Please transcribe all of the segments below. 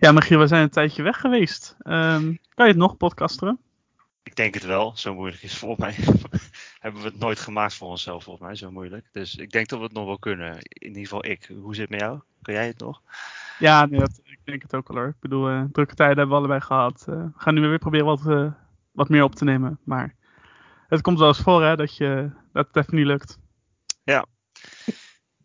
Ja, Michiel, we zijn een tijdje weg geweest. Ehm, kan je het nog podcasteren? Ik denk het wel. Zo moeilijk is volgens mij. hebben we het nooit gemaakt voor onszelf, volgens mij. Zo moeilijk. Dus ik denk dat we het nog wel kunnen. In ieder geval ik. Hoe zit het met jou? Kan jij het nog? Ja, nee, dat, ik denk het ook al hoor. Ik bedoel, eh, drukke tijden hebben we allebei gehad. Eh, we gaan nu weer proberen wat, eh, wat meer op te nemen. Maar het komt wel eens voor hè, dat, je, dat het even niet lukt. Ja.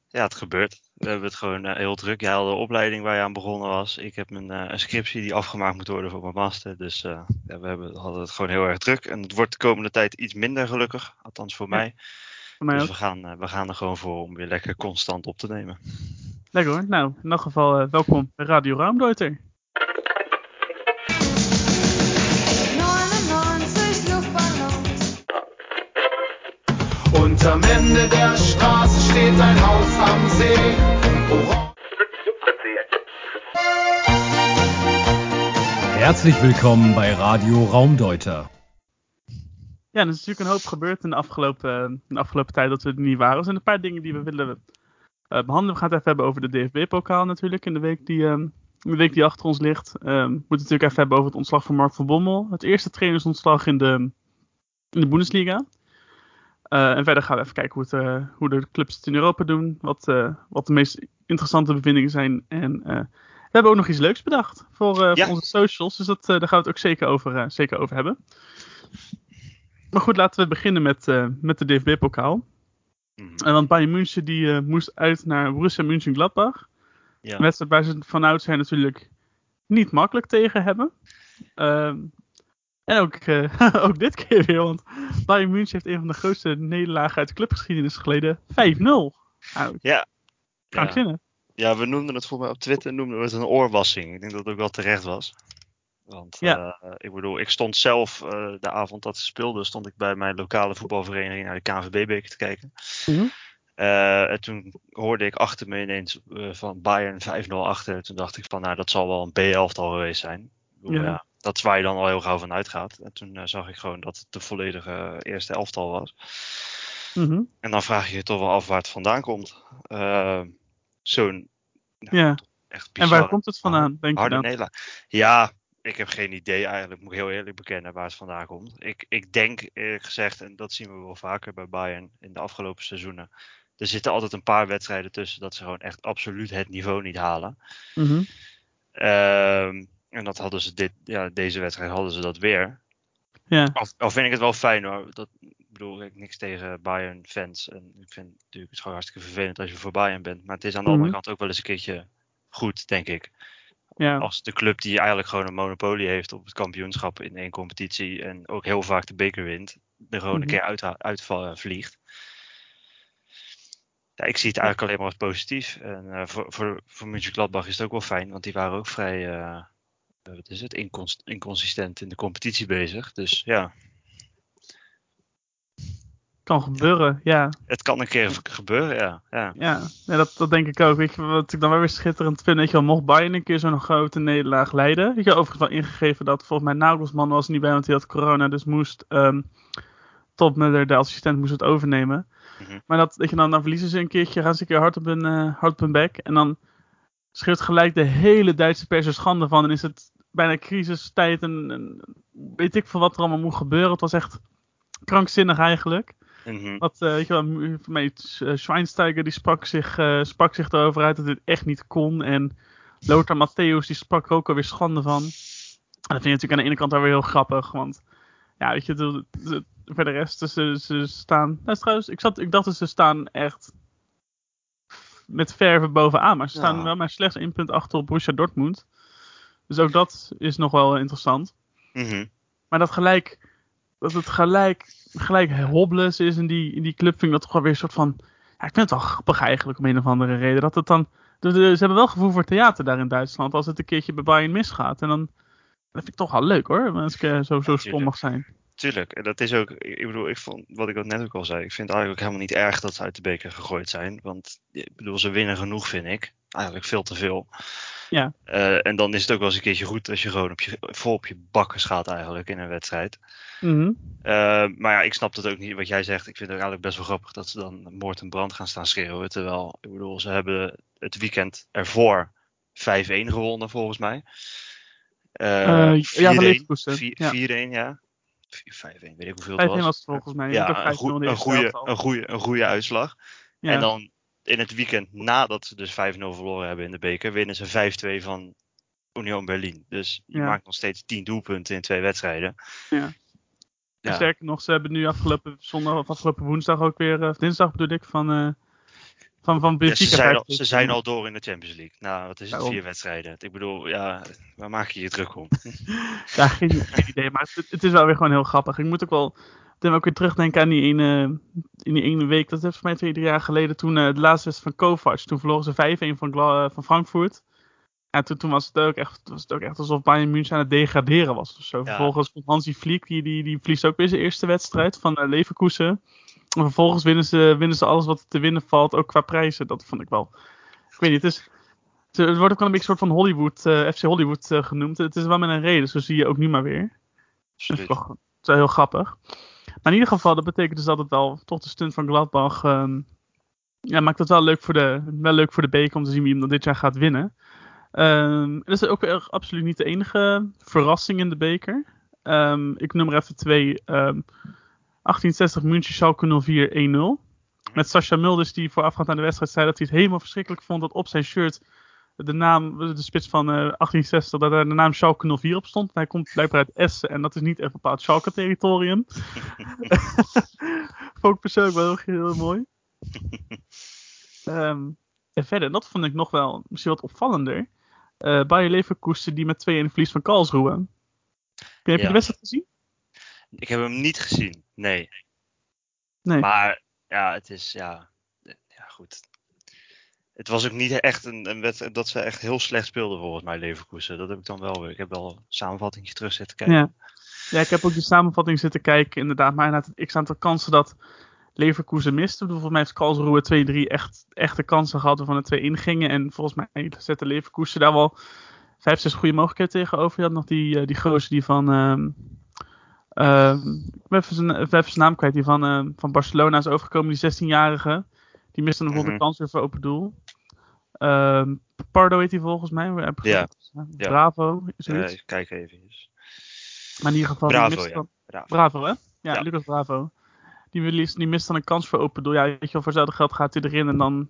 Ja, het gebeurt. We hebben het gewoon heel druk. Jij had de opleiding waar je aan begonnen was. Ik heb een, een scriptie die afgemaakt moet worden voor mijn master. Dus ja, we hebben, hadden het gewoon heel erg druk. En het wordt de komende tijd iets minder gelukkig. Althans voor mij. Voor mij dus ook. we gaan, we gaan er gewoon voor om weer lekker constant op te nemen. Lekker hoor. Nou, in elk geval uh, welkom bij Radio Raumdeuter. Und am Ende der Straße steht ein Haus am See. Orange Herzlich willkommen bei Radio Raumdeuter. Ja, er is natuurlijk een hoop gebeurd in de afgelopen, in de afgelopen tijd dat we er niet waren. Er zijn een paar dingen die we willen uh, behandelen. We gaan het even hebben over de DFB-pokaal natuurlijk in de week die, um, in de week die achter ons ligt. Um, we moeten het natuurlijk even hebben over het ontslag van Mark van Bommel. Het eerste trainersontslag in de, in de Bundesliga. Uh, en verder gaan we even kijken hoe, het, uh, hoe de clubs het in Europa doen. Wat, wat de meest interessante bevindingen zijn. En we hebben ook nog iets leuks bedacht voor, ja. voor onze socials. Dus dat, daar gaan we het ook zeker over, zeker over hebben. Maar goed, laten we beginnen met, met de DFB-pokaal. Mm -hmm. Want Bayern München die moest uit naar Borussia Mönchengladbach. Ja. Een wedstrijd waar ze vanuit zijn natuurlijk niet makkelijk tegen hebben. En ook, uh, ook dit keer weer, want Bayern München heeft een van de grootste nederlagen uit de clubgeschiedenis geleden. 5-0. Nou, ja. Krankzinnig. Ja. ja, we noemden het volgens mij op Twitter noemden we het een oorwassing. Ik denk dat het ook wel terecht was. Want ja. uh, ik bedoel, ik stond zelf uh, de avond dat ze speelden, stond ik bij mijn lokale voetbalvereniging naar de KNVB-beker te kijken. Mm -hmm. uh, en toen hoorde ik achter me ineens van Bayern 5-0 achter. Toen dacht ik van, nou dat zal wel een B-elftal geweest zijn. Bedoel, Ja. ja, dat is waar je dan al heel gauw van uitgaat. En toen zag ik gewoon dat het de volledige eerste elftal was. Mm -hmm. En dan vraag je je toch wel af waar het vandaan komt. Zo'n nou, ja. echt En waar komt het vandaan, denk je harde dan? nederlaag. Ja, ik heb geen idee eigenlijk, moet ik heel eerlijk bekennen waar het vandaan komt. Ik, ik denk eerlijk gezegd, en dat zien we wel vaker bij Bayern in de afgelopen seizoenen. Er zitten altijd een paar wedstrijden tussen dat ze gewoon echt absoluut het niveau niet halen. Mm -hmm. um, en dat hadden ze dit, ja, deze wedstrijd hadden ze dat weer. Ja. Al, al vind ik het wel fijn hoor. Dat ik bedoel ik niks tegen Bayern fans. En ik vind natuurlijk het gewoon hartstikke vervelend als je voor Bayern bent. Maar het is aan de Mhm. andere kant ook wel eens een keertje goed, denk ik Ja. als de club die eigenlijk gewoon een monopolie heeft op het kampioenschap in één competitie en ook heel vaak de beker wint, er gewoon Mhm. een keer uit, uitvliegt. Ja, ik zie het eigenlijk alleen maar als positief. En uh, voor, voor, voor Mönchengladbach is het ook wel fijn, want die waren ook vrij, uh, wat is het, incons inconsistent in de competitie bezig. Dus ja, Kan gebeuren, ja. het kan een keer gebeuren, ja. ja. Ja, ja dat, dat denk ik ook. Weet je, wat ik dan wel weer schitterend vind, weet je wel, mocht Bayern een keer zo'n grote nederlaag leiden. Weet je, overigens wel ingegeven dat volgens mij Nagelsman was er niet bij, want hij had corona, dus moest um, de assistent, moest het overnemen. Mm -hmm. Maar dat, weet je, dan, dan verliezen ze een keertje, gaan ze een keer hard op hun, uh, hard op hun bek. En dan schreeuwt gelijk de hele Duitse pers er schande van. En is het bijna crisistijd en, en weet ik veel wat er allemaal moet gebeuren. Het was echt krankzinnig eigenlijk. Mm -hmm. Dat, uh, weet je wel, voor mij, uh, Schweinsteiger die sprak zich, uh, sprak zich erover uit dat dit echt niet kon. En Lothar Matthäus die sprak er ook alweer schande van. En dat vind je natuurlijk aan de ene kant wel weer heel grappig. Want ja, weet je, de, de, voor de rest, ze, ze staan... Nou, trouwens, ik, zat, ik dacht dat ze staan echt met verven bovenaan. Maar ze staan Ja. wel maar slechts één punt achter op Borussia Dortmund. Dus ook dat is nog wel interessant. Mm -hmm. Maar dat gelijk, dat het gelijk, gelijk hobbelen is in die, in die club, vind ik dat toch wel weer een soort van. Ja, ik vind het wel grappig eigenlijk om een of andere reden. Dat het dan. Ze hebben wel gevoel voor theater daar in Duitsland. Als het een keertje bij Bayern misgaat. En dan. Dat vind ik toch wel leuk hoor. Als ik eh, zo, zo stom mag zijn. Tuurlijk, en dat is ook, ik bedoel, ik vond, wat ik ook net ook al zei, ik vind het eigenlijk ook helemaal niet erg dat ze uit de beker gegooid zijn. Want, ik bedoel, ze winnen genoeg, vind ik. Eigenlijk veel te veel. Ja. Uh, en dan is het ook wel eens een keertje goed als je gewoon op je, vol op je bakken gaat eigenlijk in een wedstrijd. Mhm. Uh, maar ja, ik snap het ook niet wat jij zegt. Ik vind het eigenlijk best wel grappig dat ze dan moord en brand gaan staan schreeuwen. Terwijl, ik bedoel, ze hebben het weekend ervoor 5-1 gewonnen volgens mij. Eh, Eh, ja, van 4-1, Leverkusen, vier- ja. 4-1, ja. 5-1, weet ik hoeveel 5-1 het was. was het volgens mij. ja, een, 5-0 goe- in de een, eerste goede, helft al. een, goede, een goede uitslag. Ja. En dan in het weekend nadat ze dus 5-0 verloren hebben in de beker, winnen ze 5-2 van Union Berlin. Dus je Ja. maakt nog steeds 10 doelpunten in twee wedstrijden. Ja. Ja. Sterker nog, ze hebben nu afgelopen zondag of afgelopen woensdag ook weer, eh, of dinsdag bedoel ik, van, eh van, van Ja, ze, zijn al, 5-2 ze zijn al door in de Champions League. Nou, wat is het? Vier wedstrijden. Ik bedoel, ja, waar maak je je druk om? Ja, geen, geen idee, maar het, het is wel weer gewoon heel grappig. Ik moet ook wel dan ook weer terugdenken aan die ene, in die ene week, dat is voor mij twee, drie jaar geleden, toen eh, de laatste wedstrijd van Kovac, toen verloren ze 5-1 van, eh, van Frankfurt. En toen, toen was, het ook echt, was het ook echt alsof Bayern München aan het degraderen was. of zo. Ja. Vervolgens komt Hansi Flick, die, die, die verliest ook weer zijn eerste wedstrijd van eh, Leverkusen. En vervolgens winnen ze, winnen ze alles wat te winnen valt, ook qua prijzen. Dat vond ik wel. Ik weet niet, het is. Het wordt ook wel een beetje een soort van Hollywood, eh, FC Hollywood eh, genoemd. Het is wel met een reden, zo zie je ook nu maar weer. Dat is dat is wel heel grappig. Maar in ieder geval, dat betekent dus dat het wel toch de stunt van Gladbach. ehm, ja, maakt het wel leuk voor de, wel leuk voor de beker om te zien wie hem dan dit jaar gaat winnen. Ehm dat is ook echt absoluut niet de enige verrassing in de beker. Ehm, ik noem er even twee. Ehm 1860 München Schalke 04 1-0. Met Sascha Mulders die voorafgaand aan de wedstrijd zei dat hij het helemaal verschrikkelijk vond dat op zijn shirt de naam, de spits van eh 1860, dat er de naam Schalke 04 op stond. Hij komt blijkbaar uit Essen en dat is niet echt bepaald Schalke territorium. vond ik persoonlijk wel heel, heel mooi. En verder, dat vond ik nog wel misschien wat opvallender. Eh Bayer Leverkusen die met 2-1 verlies van Karlsruhe. Heb je Ja. de wedstrijd gezien? Ik heb hem niet gezien, nee. Nee. Maar ja, het is, ja, ja goed. Het was ook niet echt een, een wedstrijd dat ze echt heel slecht speelden volgens mij, Leverkusen. Dat heb ik dan wel weer. Ik heb wel een samenvatting terug zitten kijken. Ja. ja, ik heb ook die samenvatting zitten kijken, inderdaad. Maar inderdaad, het x-aantal kansen dat Leverkusen miste. Volgens mij heeft Karlsruhe 2-3 echt echte kansen gehad waarvan er twee ingingen. En volgens mij zette Leverkusen daar wel vijf, zes goede mogelijkheden tegenover. Je had nog die, eh, die gozer die van... ehm ehm, ik ben even zijn, even zijn naam kwijt. Die van, ehm, van Barcelona is overgekomen, die 16-jarige. Die miste een bijvoorbeeld Mhm. de kans weer voor open doel. Pardo heet hij volgens mij. Ja. Bravo, zoiets. ik kijk even. Maar in ieder geval, ja. Bravo. Bravo, hè? Ja, Ja. Lucas Bravo. Die, verliest, die mist dan een kans voor open doel. Ja, weet je wel, voor hetzelfde geld gaat hij erin en dan,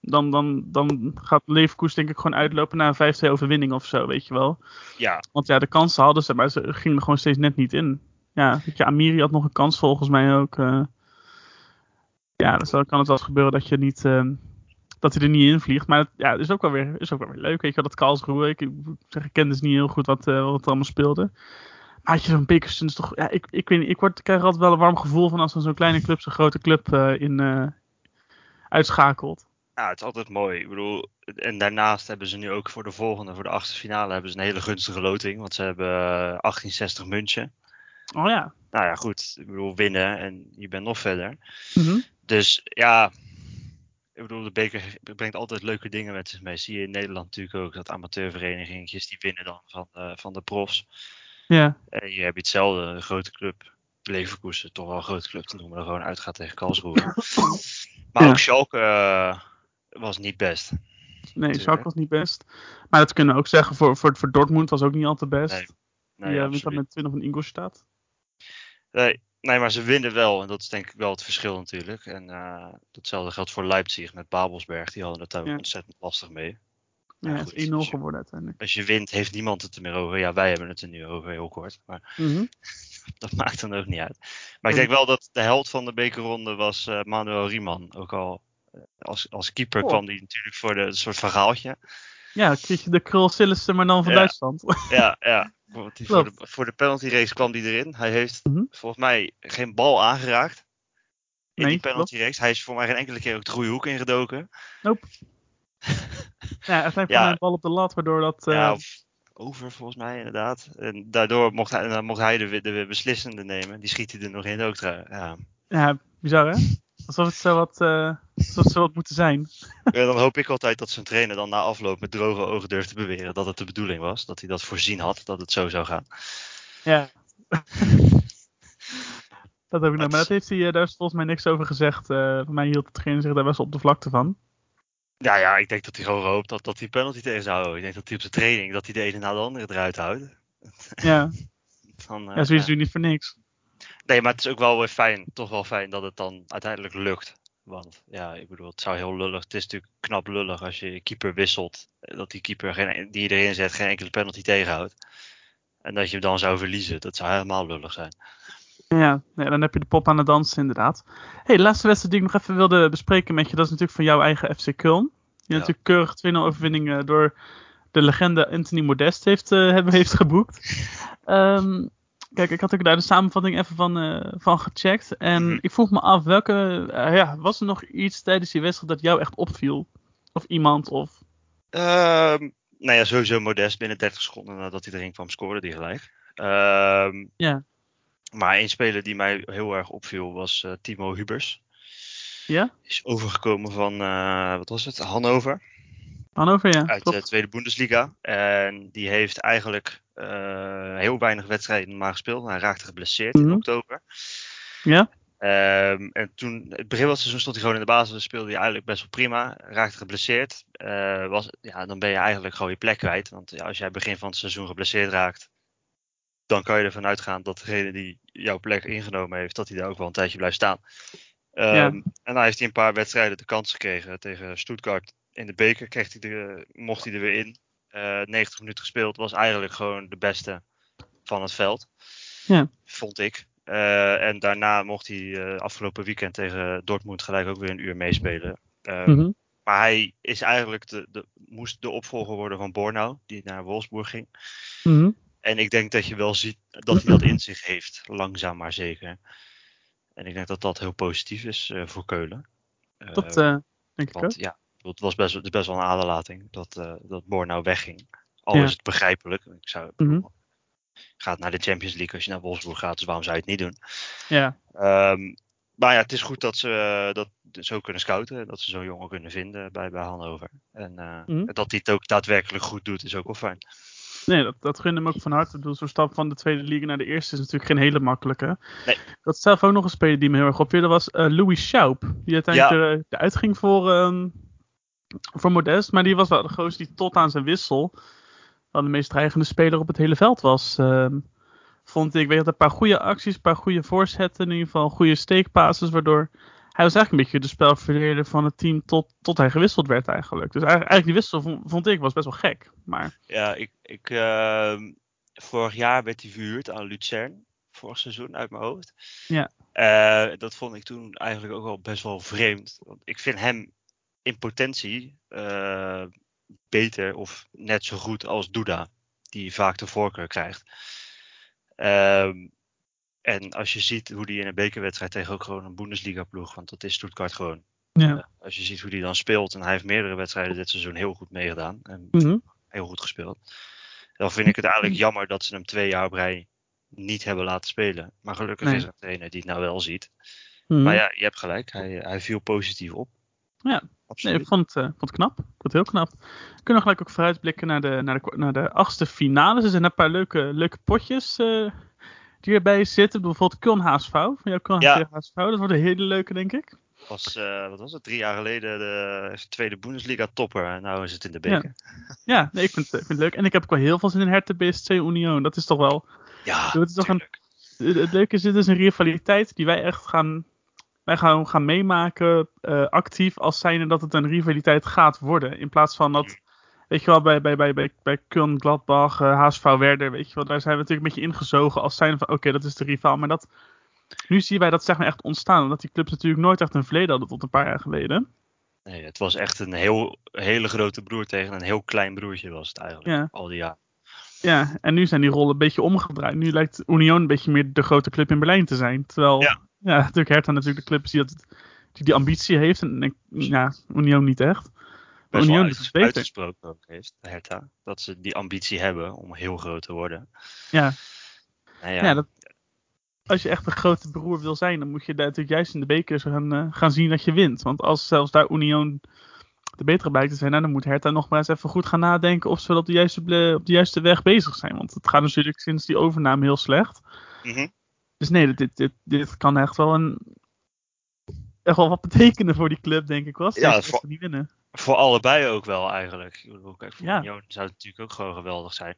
dan, dan, dan gaat Leverkusen denk ik gewoon uitlopen naar een 5-2 overwinning of zo, weet je wel. Ja, Want ja, de kansen hadden ze, maar ze gingen er gewoon steeds net niet in. Ja, weet je, Amiri had nog een kans volgens mij ook. eh. ja, dus dan kan het wel eens gebeuren dat je niet... ehm, dat hij er niet in vliegt. Maar het, ja, is ook wel weer, is ook wel weer leuk. Weet je wel, dat Karlsruhe. Ik, ik ik ken dus niet heel goed wat, eh, wat er allemaal speelde. Had je zo'n is toch... Ja, ik, ik weet niet. Ik, word, ik krijg altijd wel een warm gevoel van als zo'n kleine club zo'n grote club eh, in, eh, uitschakelt. ja, het is altijd mooi. Ik bedoel, en daarnaast hebben ze nu ook voor de volgende, voor de achtste finale, hebben ze een hele gunstige loting. Want ze hebben eh, 1860 München. Oh ja. Nou ja, goed. Ik bedoel, winnen en je bent nog verder. Mhm. Dus ja, ik bedoel, de beker brengt altijd leuke dingen met zich mee. Zie je in Nederland natuurlijk ook dat amateurverenigingjes die winnen dan van de, van de profs. Ja. En je hebt hetzelfde, een grote club. Leverkusen, toch wel een grote club te noemen, er gewoon uitgaat tegen Karlsruhe. Maar Ja. ook Schalke eh, was niet best. Nee. Schalke was niet best. Maar dat kunnen we ook zeggen. Voor, voor, voor Dortmund was ook niet al te best. Nee, Nee, wie dat absoluut. met 20 van Ingolstadt. Nee, nee, maar ze winnen wel. En dat is denk ik wel het verschil natuurlijk. En eh, datzelfde geldt voor Leipzig met Babelsberg. Die hadden het daar Ja. ontzettend lastig mee. Ja, het is 1-0 als je- geworden uiteindelijk. Als je wint, heeft niemand het er meer over. Ja, wij hebben het er nu over, heel kort. Maar Mhm. dat maakt dan ook niet uit. Maar ik denk wel dat de held van de bekerronde was eh, Manuel Riemann. Ook al eh, als, als keeper Oh. kwam hij natuurlijk voor de een soort verhaaltje. Ja, kreeg je de Krul Sillissen, maar dan van Ja. Duitsland. Ja, ja. Want die voor, de, voor de penalty race kwam hij erin. Hij heeft Mhm. volgens mij geen bal aangeraakt. In Nee, die penalty race. Hij is voor mij geen enkele keer ook de goede hoek ingedoken. Ja, er zijn Ja. van een bal op de lat, waardoor dat... eh, ja, of over volgens mij inderdaad. En daardoor mocht hij, dan mocht hij de, de beslissende nemen. Die schiet hij er nog in ook. Ja. ja, bizar hè? Alsof het zo wat, eh alsof het zo wat moeten zijn. Dan hoop ik altijd dat zijn trainer dan na afloop met droge ogen durft te beweren dat het de bedoeling was. Dat hij dat voorzien had, dat het zo zou gaan. Ja. dat heb ik nog. Maar dat heeft hij, eh, daar is volgens mij niks over gezegd. Eh voor mij hield de trainer zich daar best op de vlakte van. Ja, ja, ik denk dat hij gewoon hoopt dat, dat hij penalty tegen zou houden. Ik denk dat hij op zijn training dat hij de ene na de andere eruit houdt. Ja, Dan, eh, ja ja. doe je niet voor niks. Nee, maar het is ook wel weer fijn, toch wel fijn dat het dan uiteindelijk lukt. Want ja, ik bedoel, het zou heel lullig. Het is natuurlijk knap lullig als je keeper wisselt. eh, Dat die keeper geen, die erin zet geen enkele penalty tegenhoudt. En dat je hem dan zou verliezen. Dat zou helemaal lullig zijn. Ja, nee, dan heb je de pop aan het dansen inderdaad. hey, de laatste wedstrijd die ik nog even wilde bespreken met je, dat is natuurlijk van jouw eigen FC Köln. Die Ja. natuurlijk keurig 2-0 overwinning door de legende Anthony Modest heeft, hebben, heeft geboekt. Ehm, kijk, ik had ook daar de samenvatting even van, eh, van gecheckt. En Mhm. ik vroeg me af, welke, eh, ja, was er nog iets tijdens die wedstrijd dat jou echt opviel? Of iemand, of... Ehm nou ja, sowieso Modest binnen 30 seconden nadat hij erin kwam scoren die gelijk. Ehm, Ja. Maar één speler die mij heel erg opviel was eh, Timo Hubers. Ja? Is overgekomen van, eh, wat was het, Hannover. Hannover, ja. uit klopt. de Tweede Bundesliga. En die heeft eigenlijk eh, heel weinig wedstrijden normaal gespeeld. Hij raakte geblesseerd in Mhm. oktober. Ja? Ehm, en toen, het begin van het seizoen stond hij gewoon in de basis. Speelde hij eigenlijk best wel prima. Raakte geblesseerd. Was, ja, dan ben je eigenlijk gewoon je plek kwijt. Want ja, als jij begin van het seizoen geblesseerd raakt. Dan kan je ervan uitgaan dat degene die jouw plek ingenomen heeft. Dat hij daar ook wel een tijdje blijft staan. Ehm, Ja. En dan heeft hij een paar wedstrijden de kans gekregen. Tegen Stuttgart in de beker kreeg hij de, mocht hij er weer in. Eh 90 minuten gespeeld. Was eigenlijk gewoon de beste van het veld. Ja. Vond ik. Eh, en daarna mocht hij eh, afgelopen weekend tegen Dortmund gelijk ook weer een uur meespelen. Eh, Mhm. Maar hij is eigenlijk de, de, moest de opvolger worden van Bornau, die naar Wolfsburg ging. Mhm. En ik denk dat je wel ziet dat hij dat in zich heeft, langzaam maar zeker. En ik denk dat dat heel positief is eh, voor Keulen. Eh, Dat eh, denk ik ook. want ja, het was best, het is best wel een aderlating dat, eh dat Bornau wegging. Al Ja. is het begrijpelijk. Ik zou, Mhm. Gaat naar de Champions League als je naar Wolfsburg gaat, dus waarom zou je het niet doen? Ja. Ehm, maar ja, het is goed dat ze eh, dat zo kunnen scouten. Dat ze zo'n jongen kunnen vinden bij, bij Hannover. En eh, Mhm. dat hij het ook daadwerkelijk goed doet, is ook wel fijn. Nee, dat, dat gun hem ook van harte. Ik bedoel, Zo'n stap van de tweede liga naar de eerste is natuurlijk geen hele makkelijke. Nee. Dat is zelf ook nog een speler die me heel erg opviel. Dat was eh, Louis Schaub. Die uiteindelijk er, eruit ging voor, ehm, voor Modest. Maar die was wel de gozer die tot aan zijn wissel wel de meest dreigende speler op het hele veld was. Ehm, vond ik. Weet dat een paar goede acties, een paar goede voorzetten. In ieder geval goede steekpasses. Waardoor hij was eigenlijk een beetje de spelverdeler van het team tot, tot hij gewisseld werd eigenlijk. Dus eigenlijk, eigenlijk die wissel vond, vond ik was best wel gek. Maar Ja, ik, ik, ehm, vorig jaar werd hij verhuurd aan Lucerne. Vorig seizoen uit mijn hoofd. Ja. Eh, dat vond ik toen eigenlijk ook wel best wel vreemd. Want ik vind hem in potentie eh, beter of net zo goed als Duda. Die vaak de voorkeur krijgt. Ehm, en als je ziet hoe die in een bekerwedstrijd tegen ook gewoon een Bundesliga ploeg. Want dat is Stuttgart gewoon. ja. Eh, als je ziet hoe die dan speelt. En hij heeft meerdere wedstrijden dit seizoen heel goed meegedaan. En Mhm. heel goed gespeeld. Dan vind ik het eigenlijk jammer dat ze hem twee jaar op rij niet hebben laten spelen. Maar gelukkig Nee. is er een trainer die het nou wel ziet. Mhm. Maar ja, je hebt gelijk. Hij, hij viel positief op. Ja. Nee, absoluut. ik vond het, eh, vond het knap. Ik vond het heel knap. We kunnen gelijk ook vooruitblikken naar de, naar de, naar de achtste finales. Er zijn een paar leuke, leuke potjes eh, die erbij zitten. Bijvoorbeeld Köln HSV. Van Köln Ja. HSV. Dat wordt een hele leuke, denk ik. was, eh, wat was het, drie jaar geleden de tweede Bundesliga topper. En nu is het in de beker. Ja, nee, ik vind, het, ik vind het leuk. En ik heb ook wel heel veel zin in Hertha BSC Union. Dat is toch wel... Ja, Het is toch een-. Het, leuke is, dit is een rivaliteit die wij echt gaan... Wij gaan, gaan meemaken eh, actief als zijnde dat het een rivaliteit gaat worden. In plaats van dat... Weet je wel, bij, bij, bij, bij, bij Köln, Gladbach, eh, HSV, Werder, weet je wel, daar zijn we natuurlijk een beetje ingezogen als zijn van, oké, dat is de rivaal. Maar dat, nu zien wij dat zeg maar echt ontstaan, omdat die clubs natuurlijk nooit echt een verleden hadden tot een paar jaar geleden. Nee, het was echt een heel, hele grote broer tegen een heel klein broertje was het eigenlijk. Ja. Al die jaren. Ja, en nu zijn die rollen een beetje omgedraaid. Nu lijkt Union een beetje meer de grote club in Berlijn te zijn. Terwijl, Ja. ja, natuurlijk Hertha natuurlijk de club is die, dat, die die ambitie heeft. En ik- ja, Union niet echt. Union uit- beter. uitgesproken ook heeft, Hertha. Dat ze die ambitie hebben om heel groot te worden. Ja, Nou ja. ja, dat, als je echt een grote broer wil zijn, dan moet je daar natuurlijk juist in de bekers gaan, eh, gaan zien dat je wint. Want als zelfs daar Union de betere blijkt te zijn, nou, dan moet Hertha nog maar eens even goed gaan nadenken of ze wel op de juiste, op de juiste weg bezig zijn. Want het gaat natuurlijk sinds die overname heel slecht. Mhm. Dus nee, dit, dit, dit kan echt wel een. Echt wel wat betekenen voor die club, denk ik wel. Ja, Ja, voor- niet winnen. Voor allebei ook wel eigenlijk. Ik bedoel, kijk, voor Ja. Union zou het natuurlijk ook gewoon geweldig zijn.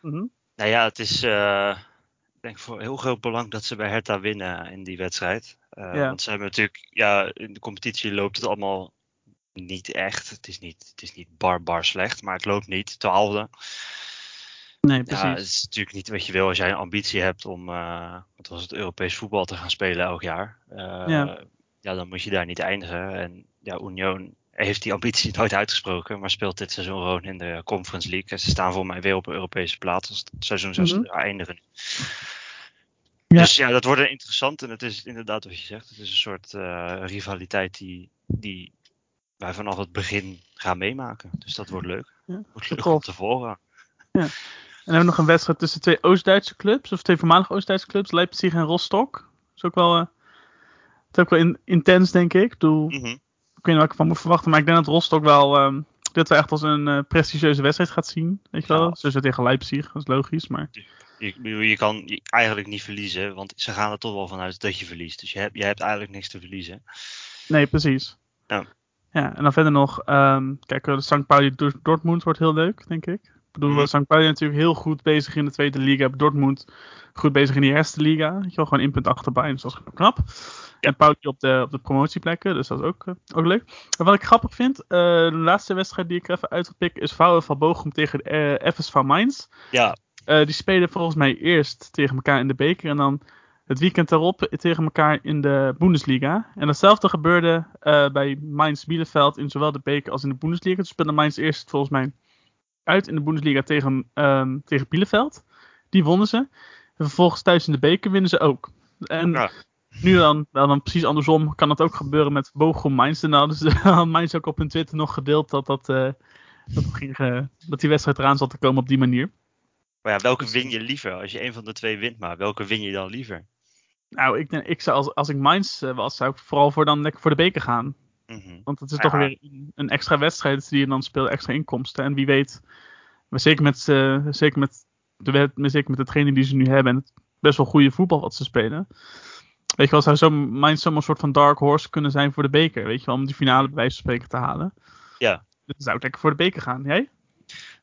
Mhm. Nou ja, het is eh, ik denk voor heel groot belang dat ze bij Hertha winnen in die wedstrijd. Eh, Ja. Want ze hebben natuurlijk, ja, in de competitie loopt het allemaal niet echt. Het is niet, het is niet bar bar slecht, maar het loopt niet. Twaalfde. Nee, Ja, precies. het is natuurlijk niet wat je wil als jij een ambitie hebt om, eh wat was het, Europees voetbal te gaan spelen elk jaar. Eh, Ja. ja, dan moet je daar niet eindigen. En ja, Union heeft die ambitie nooit uitgesproken, maar speelt dit seizoen gewoon in de Conference League. En ze staan voor mij weer op een Europese plaats als het seizoen zou Mhm. eindigen. Ja. Dus ja, dat wordt interessant. En het is inderdaad wat je zegt. Het is een soort eh, rivaliteit die, die wij vanaf het begin gaan meemaken. Dus dat wordt leuk. Ja, wordt leuk om te volgen. En dan hebben we nog een wedstrijd tussen twee Oost-Duitse clubs, of twee voormalige Oost-Duitse clubs, Leipzig en Rostock. Dat is ook wel, eh, is ook wel in- intens, denk ik. Ik bedoel, Mhm. Ik weet niet wat ik van moet verwachten, maar ik denk dat Rostock wel, ehm dit wel echt als een eh, prestigieuze wedstrijd gaat zien. Weet je wel? Ja. Sowieso tegen Leipzig, dat is logisch, maar... Je, je kan je eigenlijk niet verliezen, want ze gaan er toch wel vanuit dat je verliest. Dus je hebt, je hebt eigenlijk niks te verliezen. Nee, precies. Ja. Ja, en dan verder nog, ehm kijk, eh, St. Pauli Dor- Dortmund wordt heel leuk, denk ik. Bedoel, Mhm. St. Pauli natuurlijk heel goed bezig in de tweede liga. Dortmund goed bezig in de eerste liga. Weet je wel, gewoon één punt achterbij, dus dat is knap. En Pauli op de, op de promotieplekken, dus dat is ook, eh, ook leuk. En wat ik grappig vind, eh, de laatste wedstrijd die ik even uit wil pikken is Vouwen van Bochum tegen eh FSV Mainz. Ja, Eh, die spelen volgens mij eerst tegen elkaar in de beker en dan het weekend daarop tegen elkaar in de Bundesliga. En datzelfde gebeurde bij Mainz Bielefeld in zowel de beker als in de Bundesliga. Toen speelde Mainz eerst volgens mij uit in de Bundesliga tegen, ehm, tegen Bielefeld. Die wonnen ze. En vervolgens thuis in de beker winnen ze ook. En Ja. nu dan, wel dan precies andersom, kan dat ook gebeuren met Bochum Mainz. En nou, dus had Mainz ook op hun Twitter nog gedeeld dat, dat, eh, dat, ging, eh, dat die wedstrijd eraan zat te komen op die manier. maar ja, welke win je liever? Als je een van de twee wint, maar welke win je dan liever? Nou, ik, denk, ik zou als, als ik Mainz eh, was, zou ik vooral voor dan lekker voor de beker gaan. Mhm. Want het is Ja. toch weer een, extra wedstrijd die je dan speelt, extra inkomsten. En wie weet, maar zeker met, eh, zeker met, de, zeker met de training die ze nu hebben en het best wel goede voetbal wat ze spelen. Weet je wel, zou zo zomaar een soort van dark horse kunnen zijn voor de beker. Weet je wel, om die finale bij wijze van spreken te halen. Ja. Dus dan zou ik lekker voor de beker gaan. Jij?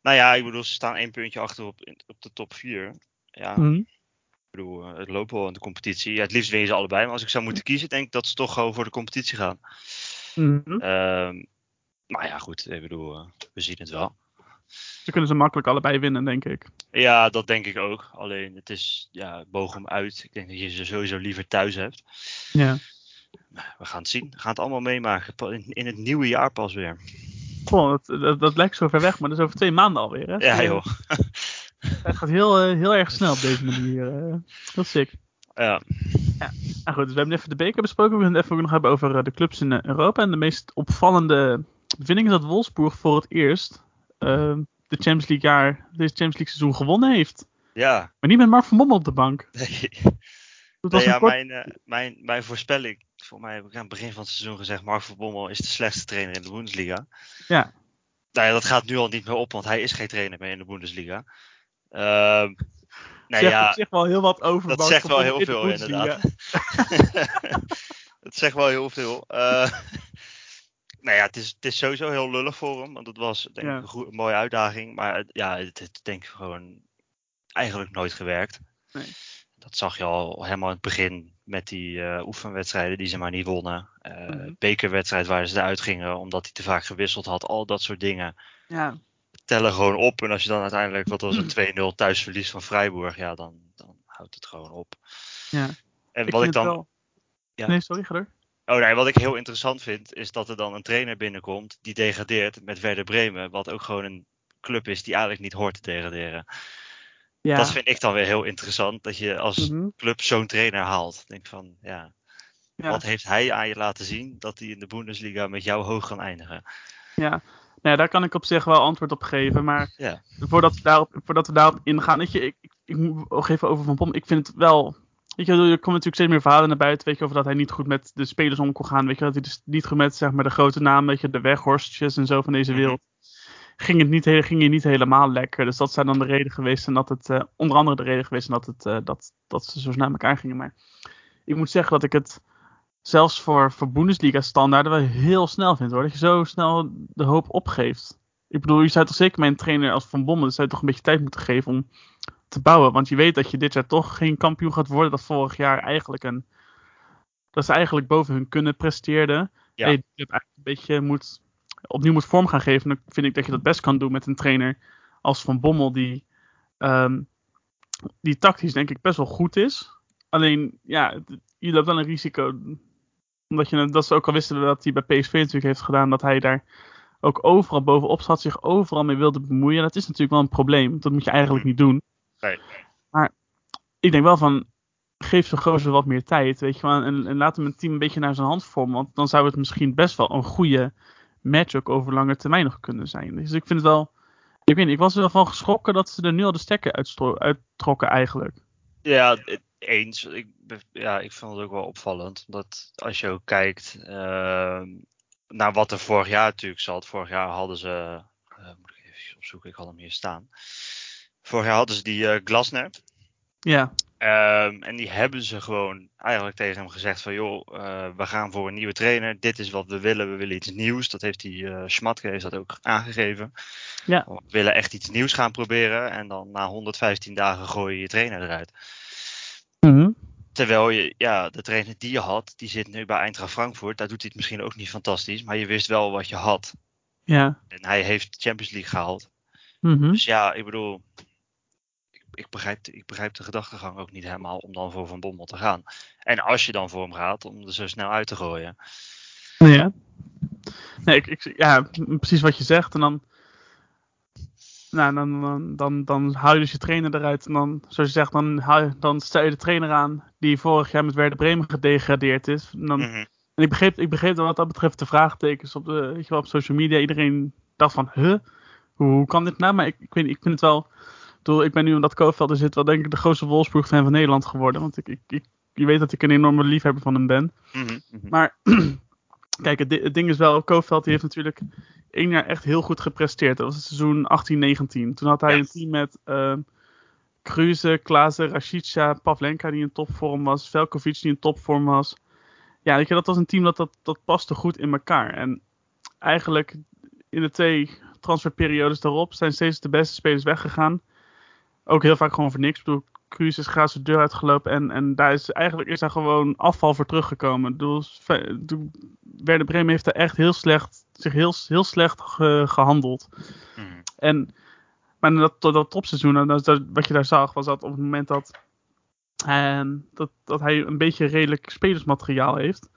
Nou ja, ik bedoel, ze staan één puntje achter op, op de top 4. Ja, Mhm. ik bedoel, eh, het loopt wel in de competitie. Ja, het liefst win je ze allebei. Maar als ik zou moeten kiezen, denk ik dat ze toch gewoon voor de competitie gaan. Mhm. Ehm maar ja, goed, ik bedoel, eh, we zien het wel. Ze kunnen ze makkelijk allebei winnen, denk ik. Ja, dat denk ik ook. Alleen, het is, ja, Bochum uit. Ik denk dat je ze sowieso liever thuis hebt. Ja. We gaan het zien. We gaan het allemaal meemaken. In, het nieuwe jaar pas weer. Goh, dat, dat, dat lijkt zo ver weg, maar dat is over twee maanden alweer. Hè? Ja, Eh, joh. Het gaat heel, eh, heel erg snel op deze manier. eh. heel sick. Ja, Nou goed, dus we hebben even de beker besproken. We gaan het even ook nog hebben over eh, de clubs in eh, Europa. En de meest opvallende bevinding is dat Wolfsburg voor het eerst eh, de Champions League jaar, deze Champions League seizoen gewonnen heeft. ja. Maar niet met Mark van Bommel op de bank. Nee. Dat was Nee, ja, kort... mijn, eh, mijn, mijn voorspelling, voor mij heb ik aan het begin van het seizoen gezegd, Mark van Bommel is de slechtste trainer in de Bundesliga. Ja. Nou ja, dat gaat nu al niet meer op, want hij is geen trainer meer in de Bundesliga. Ehm nou zegt ja, op zich wel heel wat over dat zegt wel heel in veel inderdaad. dat zegt wel heel veel. Eh nou ja, het is, het is sowieso heel lullig voor hem, want het was denk ik Ja. een, mooie uitdaging. Maar het- ja, het heeft denk ik gewoon eigenlijk nooit gewerkt. Nee. Dat zag je al helemaal in het begin met die eh, oefenwedstrijden die ze maar niet wonnen. Eh, Mhm. Bekerwedstrijd waar ze eruit gingen omdat hij te vaak gewisseld had. Al dat soort dingen Ja, tellen gewoon op. En als je dan uiteindelijk, wat was het, 2-0 thuisverlies van Freiburg, ja, dan, dan houdt het gewoon op. ja. En Ik wat ik dan. wel- Ja. Nee, sorry, ga door. Oh nee, wat ik heel interessant vind, is dat er dan een trainer binnenkomt die degradeert met Werder Bremen. Wat ook gewoon een club is die eigenlijk niet hoort te degraderen. Ja. Dat vind ik dan weer heel interessant, dat je als Mhm. club zo'n trainer haalt. Denk van, ja, Ja. wat heeft hij aan je laten zien dat hij in de Bundesliga met jou hoog kan eindigen? Ja, nou, daar kan ik op zich wel antwoord op geven. Maar voordat, we daarop, voordat we daarop ingaan, weet je, ik, ik, ik moet ook even over Van Pom. Ik vind het wel. Weet je, er komen natuurlijk steeds meer verhalen naar buiten, weet je, over dat hij niet goed met de spelers om kon gaan. Weet je, dat hij dus niet goed met zeg maar, de grote namen, weet je, de weghorstjes en zo van deze Mhm. wereld. Ging het niet, ging je niet helemaal lekker. Dus dat zijn dan de reden geweest. En dat het, eh, onder andere de reden geweest en dat, het, eh, dat, dat ze zo snel naar elkaar gingen. Maar ik moet zeggen dat ik het zelfs voor, voor Bundesliga standaarden wel heel snel vind hoor. Dat je zo snel de hoop opgeeft. Ik bedoel, je zou toch zeker mijn trainer als Van Bommel, zou je toch een beetje tijd moeten geven om te bouwen. Want je weet dat je dit jaar toch geen kampioen gaat worden. Dat vorig jaar eigenlijk een. Dat ze eigenlijk boven hun kunnen presteerden. Ja. Hey, je hebt eigenlijk een beetje moet, opnieuw moet vorm gaan geven. Dan vind ik dat je dat best kan doen met een trainer als Van Bommel, die, ehm, die tactisch denk ik best wel goed is. Alleen, ja, het- je loopt wel een risico. Omdat je, dat ze ook al wisten dat hij bij PSV natuurlijk heeft gedaan, dat hij daar ook overal bovenop zat, zich overal mee wilde bemoeien. Dat is natuurlijk wel een probleem. Dat moet je eigenlijk niet doen. Nee. Maar ik denk wel van, geef zo'n gozer wat meer tijd, weet je wel. En, en laat hem een team een beetje naar zijn hand vormen. Want dan zou het misschien best wel een goede match ook over lange termijn nog kunnen zijn. Dus ik vind het wel, ik weet niet, ik was er wel van geschrokken dat ze er nu al de stekker uittrokken eigenlijk. Ja, het- eens. Ik, ja, ik vond het ook wel opvallend. Dat als je ook kijkt ehm, naar wat er vorig jaar natuurlijk zat. Vorig jaar hadden ze. eh, moet ik even opzoeken, ik had hem hier staan. Vorig jaar hadden ze die eh, Glasner. Ja, Ehm, en die hebben ze gewoon eigenlijk tegen hem gezegd van joh, eh, we gaan voor een nieuwe trainer. Dit is wat we willen. We willen iets nieuws. Dat heeft die eh Schmatke heeft dat ook aangegeven. Ja. We willen echt iets nieuws gaan proberen. En dan na 115 dagen gooi je je trainer eruit. Mhm. Terwijl je, ja, de trainer die je had, die zit nu bij Eintracht Frankfurt. Daar doet hij het misschien ook niet fantastisch. Maar je wist wel wat je had. ja. En hij heeft Champions League gehaald. Mhm. Dus ja, ik bedoel, ik, ik, begrijp, ik begrijp de gedachtegang ook niet helemaal om dan voor Van Bommel te gaan. En als je dan voor hem gaat, om er zo snel uit te gooien. Nee, ja. Nee, ik, ik, ja, precies wat je zegt. En dan, nou, dan, dan, dan, dan haal je dus je trainer eruit. En dan, zoals je zegt, dan, haal je, dan stel je de trainer aan die vorig jaar met Werder Bremen gedegradeerd is. En, dan, Mhm. en ik begreep, ik begreep wat dat betreft de vraagtekens op, de, weet je wel, op social media. Iedereen dacht van, huh? Hoe, kan dit nou? Maar ik, ik, weet, ik vind het wel... Ik, bedoel, ik ben nu omdat Koofveld er zit wel denk ik de grootste Wolfsburg-fan van Nederland geworden. Want ik, ik, ik, je weet dat ik een enorme liefhebber van hem ben. Mhm. Maar kijk, het, di- het ding is wel, Koofveld die heeft natuurlijk één jaar echt heel goed gepresteerd. Dat was het seizoen 18-19. Toen had hij een team met uh, Kruze, Klaassen, Rashica, Pavlenka die in topvorm was, Velkovic die in topvorm was. Ja, je, dat was een team dat, dat, dat paste goed in elkaar. En eigenlijk in de twee transferperiodes daarop zijn steeds de beste spelers weggegaan. Ook heel vaak gewoon voor niks. Ik bedoel, Cruz is graag zijn deur uitgelopen en, en daar is eigenlijk is daar gewoon afval voor teruggekomen. Ik ik bedoel, Werder Bremen heeft er echt heel slecht, zich heel, heel slecht ge- gehandeld. Mhm. En, maar dat, dat, topseizoen, en dat, dat- wat je daar zag, was dat op het moment dat, ehm, dat, dat hij een beetje redelijk spelersmateriaal heeft,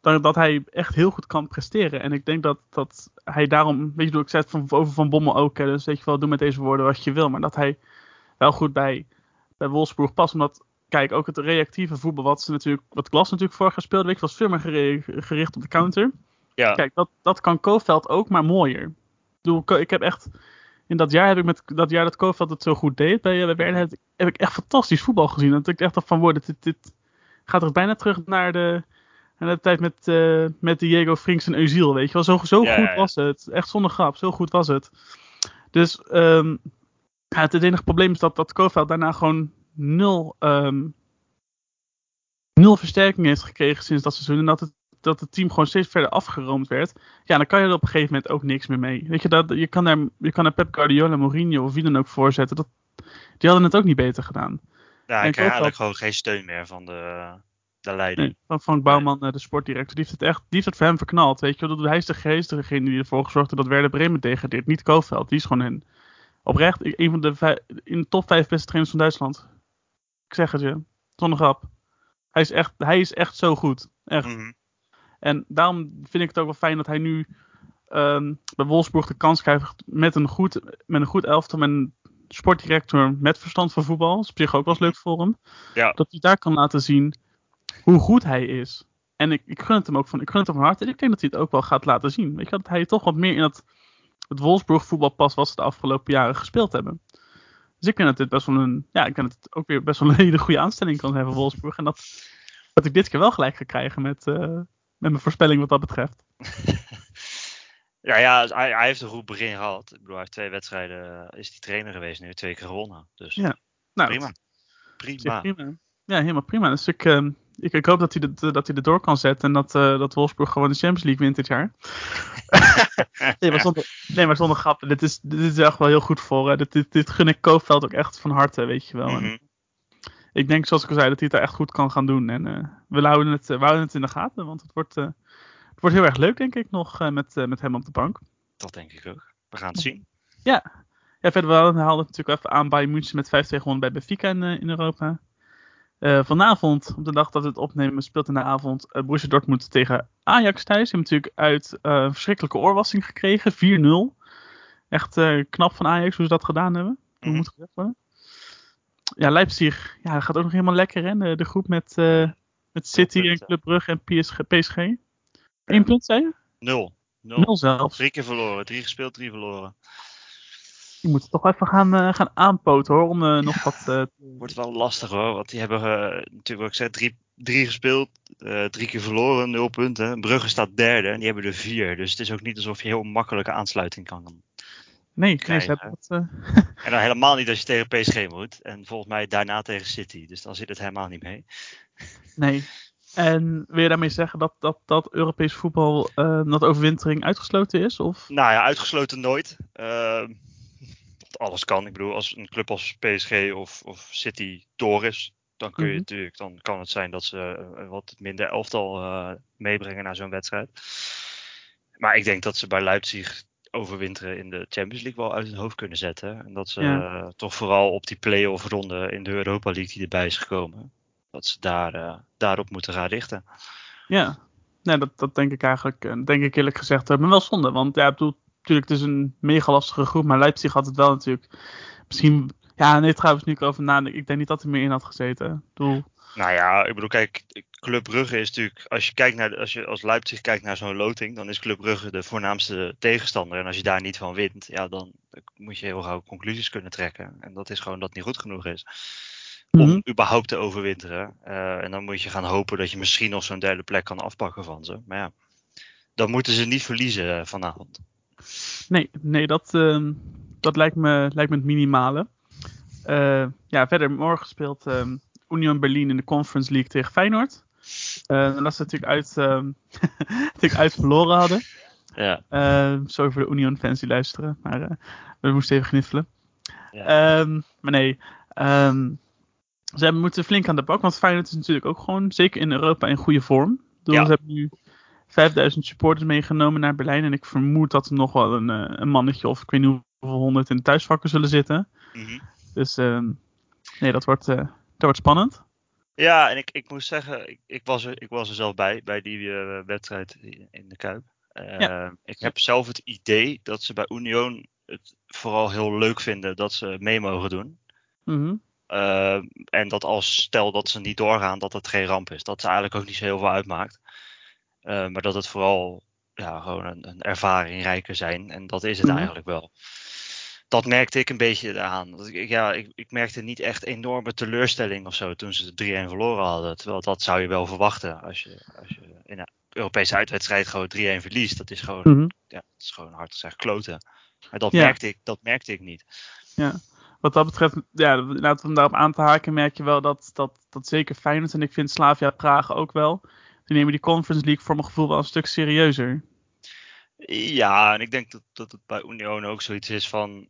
dan, dat hij echt heel goed kan presteren. En ik denk dat, dat hij daarom, weet je, ik zei het van, over Van Bommel ook, hè, dus weet je wel, doe met deze woorden wat je wil, maar dat hij wel goed bij, bij Wolfsburg past, omdat, kijk, ook het reactieve voetbal, wat ze natuurlijk, wat Glas natuurlijk vorig jaar speelde, weet je, was veel meer gericht op de counter. Ja, Kijk, dat, dat kan Kofeld ook, maar mooier. Ik bedoel, ik heb echt. In dat jaar heb ik met dat jaar dat Kofeld het zo goed deed bij, Werder, heb, ik echt fantastisch voetbal gezien. Dat ik echt dacht van, worden, dit, dit gaat er bijna terug naar de, naar de tijd met, eh met Diego Frinks en Eusiel, weet je wel. Zo, zo Ja, goed ja, was het. Echt zonder grap, zo goed was het. Dus ehm, ja, het enige probleem is dat, dat Kofeld daarna gewoon nul, ehm, nul versterking heeft gekregen sinds dat seizoen. En dat het, dat het team gewoon steeds verder afgeroomd werd. Ja, dan kan je er op een gegeven moment ook niks meer mee. Weet je, dat, je, kan daar, je kan daar Pep Guardiola, Mourinho of wie dan ook voorzetten. Dat, die hadden het ook niet beter gedaan. ja ik hoop eigenlijk dat- gewoon geen steun meer van de, de leiding. Nee, van Frank Bouwman, eh, de sportdirector, die heeft het echt die heeft het voor hem verknald. Weet je, wel. hij is de geest, degene die ervoor gezorgd heeft dat Werder Bremen degradeert. Niet Kofeld, die is gewoon een, oprecht een van de vijf, in de top vijf beste trainers van Duitsland. Ik zeg het je, zonder grap. Hij is echt, hij is echt zo goed. Echt. Mhm. En daarom vind ik het ook wel fijn dat hij nu ehm, bij Wolfsburg de kans krijgt met een goed, met een goed elftal, met een sportdirector met verstand van voetbal. Dat is op zich ook wel eens leuk voor hem. Ja. Dat hij daar kan laten zien hoe goed hij is. En ik, ik gun het hem ook van, ik gun het hem van harte. En ik denk dat hij het ook wel gaat laten zien. Weet je, dat hij toch wat meer in het, het Wolfsburg voetbal past wat ze de afgelopen jaren gespeeld hebben. Dus ik denk dat dit best wel een, ja, ik denk dat het ook weer best wel een hele goede aanstelling kan hebben, Wolfsburg. En dat, dat ik dit keer wel gelijk ga krijgen met, eh, met mijn voorspelling wat dat betreft. Ja, ja hij, hij heeft een goed begin gehad. Ik bedoel, hij heeft twee wedstrijden, eh, is die trainer geweest nu, twee keer gewonnen. Dus Ja. Nou, prima. dat Prima. prima. Ja, helemaal prima. Dus ik, ehm, ik, ik hoop dat hij, de, dat hij er door kan zetten en dat, eh, dat Wolfsburg gewoon de Champions League wint dit jaar. nee, maar zonder, nee, maar zonder grappen. Dit is, dit is echt wel heel goed voor. eh, dit, dit, dit gun ik Koopveld ook echt van harte, weet je wel. Ik denk, zoals ik al zei, dat hij het daar echt goed kan gaan doen. En eh, we, houden het, eh, we houden het in de gaten, want het wordt, eh, het wordt heel erg leuk, denk ik, nog met, met hem op de bank. Dat denk ik ook. We gaan het zien. Ja, verder we haalden het natuurlijk even aan bij München met 5-2 gewonnen bij Benfica in, in Europa. Vanavond, op de dag dat we het opnemen, speelt in de avond uh, Borussia Dortmund tegen Ajax thuis. Die hebben natuurlijk uit een verschrikkelijke oorwassing gekregen, 4-0. Echt knap van Ajax hoe ze dat gedaan hebben. Mhm. moet gezegd worden. Ja, Leipzig ja, gaat ook nog helemaal lekker hè. De, de groep met, eh, met City en. Club Brugge en PSG. PSG. Eén punt, zei je? Nul. Nul. Nul zelfs. Drie keer verloren. Drie gespeeld, drie verloren. Je moet het toch even gaan, eh, gaan aanpoten hoor, om eh, nog wat... eh, Wordt wel lastig hoor. Want die hebben natuurlijk wat ik zei, drie, drie gespeeld. drie keer verloren. Nul punten. Brugge staat derde. En die hebben er vier. Dus het is ook niet alsof je heel makkelijke aansluiting kan. Nee, nee, ze krijgen. hebben dat... eh, En dan helemaal niet als je tegen PSG moet. En volgens mij daarna tegen City. Dus dan zit het helemaal niet mee. Nee. En wil je daarmee zeggen dat, dat, dat Europees voetbal, eh, dat overwintering uitgesloten is? Of? Nou ja, uitgesloten nooit. Ehm, alles kan. Ik bedoel, als een club als PSG of, of City door is, dan kun je Mhm. natuurlijk, dan kan het zijn dat ze eh, wat minder elftal meebrengen naar zo'n wedstrijd. Maar ik denk dat ze bij Leipzig overwinteren in de Champions League wel uit hun hoofd kunnen zetten. En dat ze Ja. toch vooral op die play-off ronde in de Europa League die erbij is gekomen, dat ze daar, eh, daarop moeten gaan richten. Ja. Nee, dat, dat denk ik eigenlijk, eh, denk ik eerlijk gezegd, eh, maar wel zonde. Want ja, ik bedoel, natuurlijk, het is een mega lastige groep, maar Leipzig had het wel natuurlijk. Misschien, ja, nee, trouwens, nu ik over nadenk, ik denk niet dat hij meer in had gezeten. Ik bedoel, Nou ja, ik bedoel, kijk, Club Brugge is natuurlijk, als je kijkt naar, als je als Leipzig kijkt naar zo'n loting, dan is Club Brugge de voornaamste tegenstander. En als je daar niet van wint, ja, dan moet je heel gauw conclusies kunnen trekken. En dat is gewoon dat het niet goed genoeg is. Om Mhm. überhaupt te overwinteren. Eh, en dan moet je gaan hopen dat je misschien nog zo'n derde plek kan afpakken van ze. Maar ja, dan moeten ze niet verliezen eh, vanavond. Nee, nee dat, ehm, dat lijkt, me, lijkt me het minimale. Eh, ja, verder morgen speelt ehm, Union Berlin in de Conference League tegen Feyenoord. Eh dat ze natuurlijk uit, ehm, natuurlijk uit verloren hadden. Ja, Eh, sorry voor de Union fans die luisteren, maar eh, we moesten even gniffelen. ja. Ehm, maar nee, ehm, ze hebben, moeten flink aan de bak, want Feyenoord is natuurlijk ook gewoon, zeker in Europa, in goede vorm. Bedoel, Ja. Ze hebben nu 5000 supporters meegenomen naar Berlijn en ik vermoed dat er nog wel een, een mannetje of ik weet niet hoeveel honderd in de thuisvakken zullen zitten. Mhm. Dus ehm, nee, dat wordt, wordt spannend. Ja, en ik, ik moet zeggen, ik, ik, was er, ik was er zelf bij, bij die eh, wedstrijd in de Kuip. Eh, Ik heb zelf het idee dat ze bij Union het vooral heel leuk vinden dat ze mee mogen doen. Mhm. Eh, en dat als stel dat ze niet doorgaan, dat het geen ramp is. Dat het eigenlijk ook niet zo heel veel uitmaakt. Eh, maar dat het vooral ja, gewoon een, een ervaringrijker zijn. En dat is het Mhm. eigenlijk wel. Dat merkte ik een beetje aan. Dat ik, ja, ik, ik merkte niet echt enorme teleurstelling of zo toen ze 3-1 verloren hadden. Terwijl dat zou je wel verwachten als je, als je in een Europese uitwedstrijd gewoon 3-1 verliest. Dat is gewoon, Mhm. ja, dat is gewoon hard gezegd kloten. Maar dat, Ja. merkte ik, dat merkte ik niet. Wat dat betreft, ja, laten we hem daarop aan te haken, merk je wel dat, dat, dat zeker Feyenoord en ik vind Slavia Praag ook wel. Die nemen die Conference League voor mijn gevoel wel een stuk serieuzer. Ja, en ik denk dat, dat het bij Union ook zoiets is van.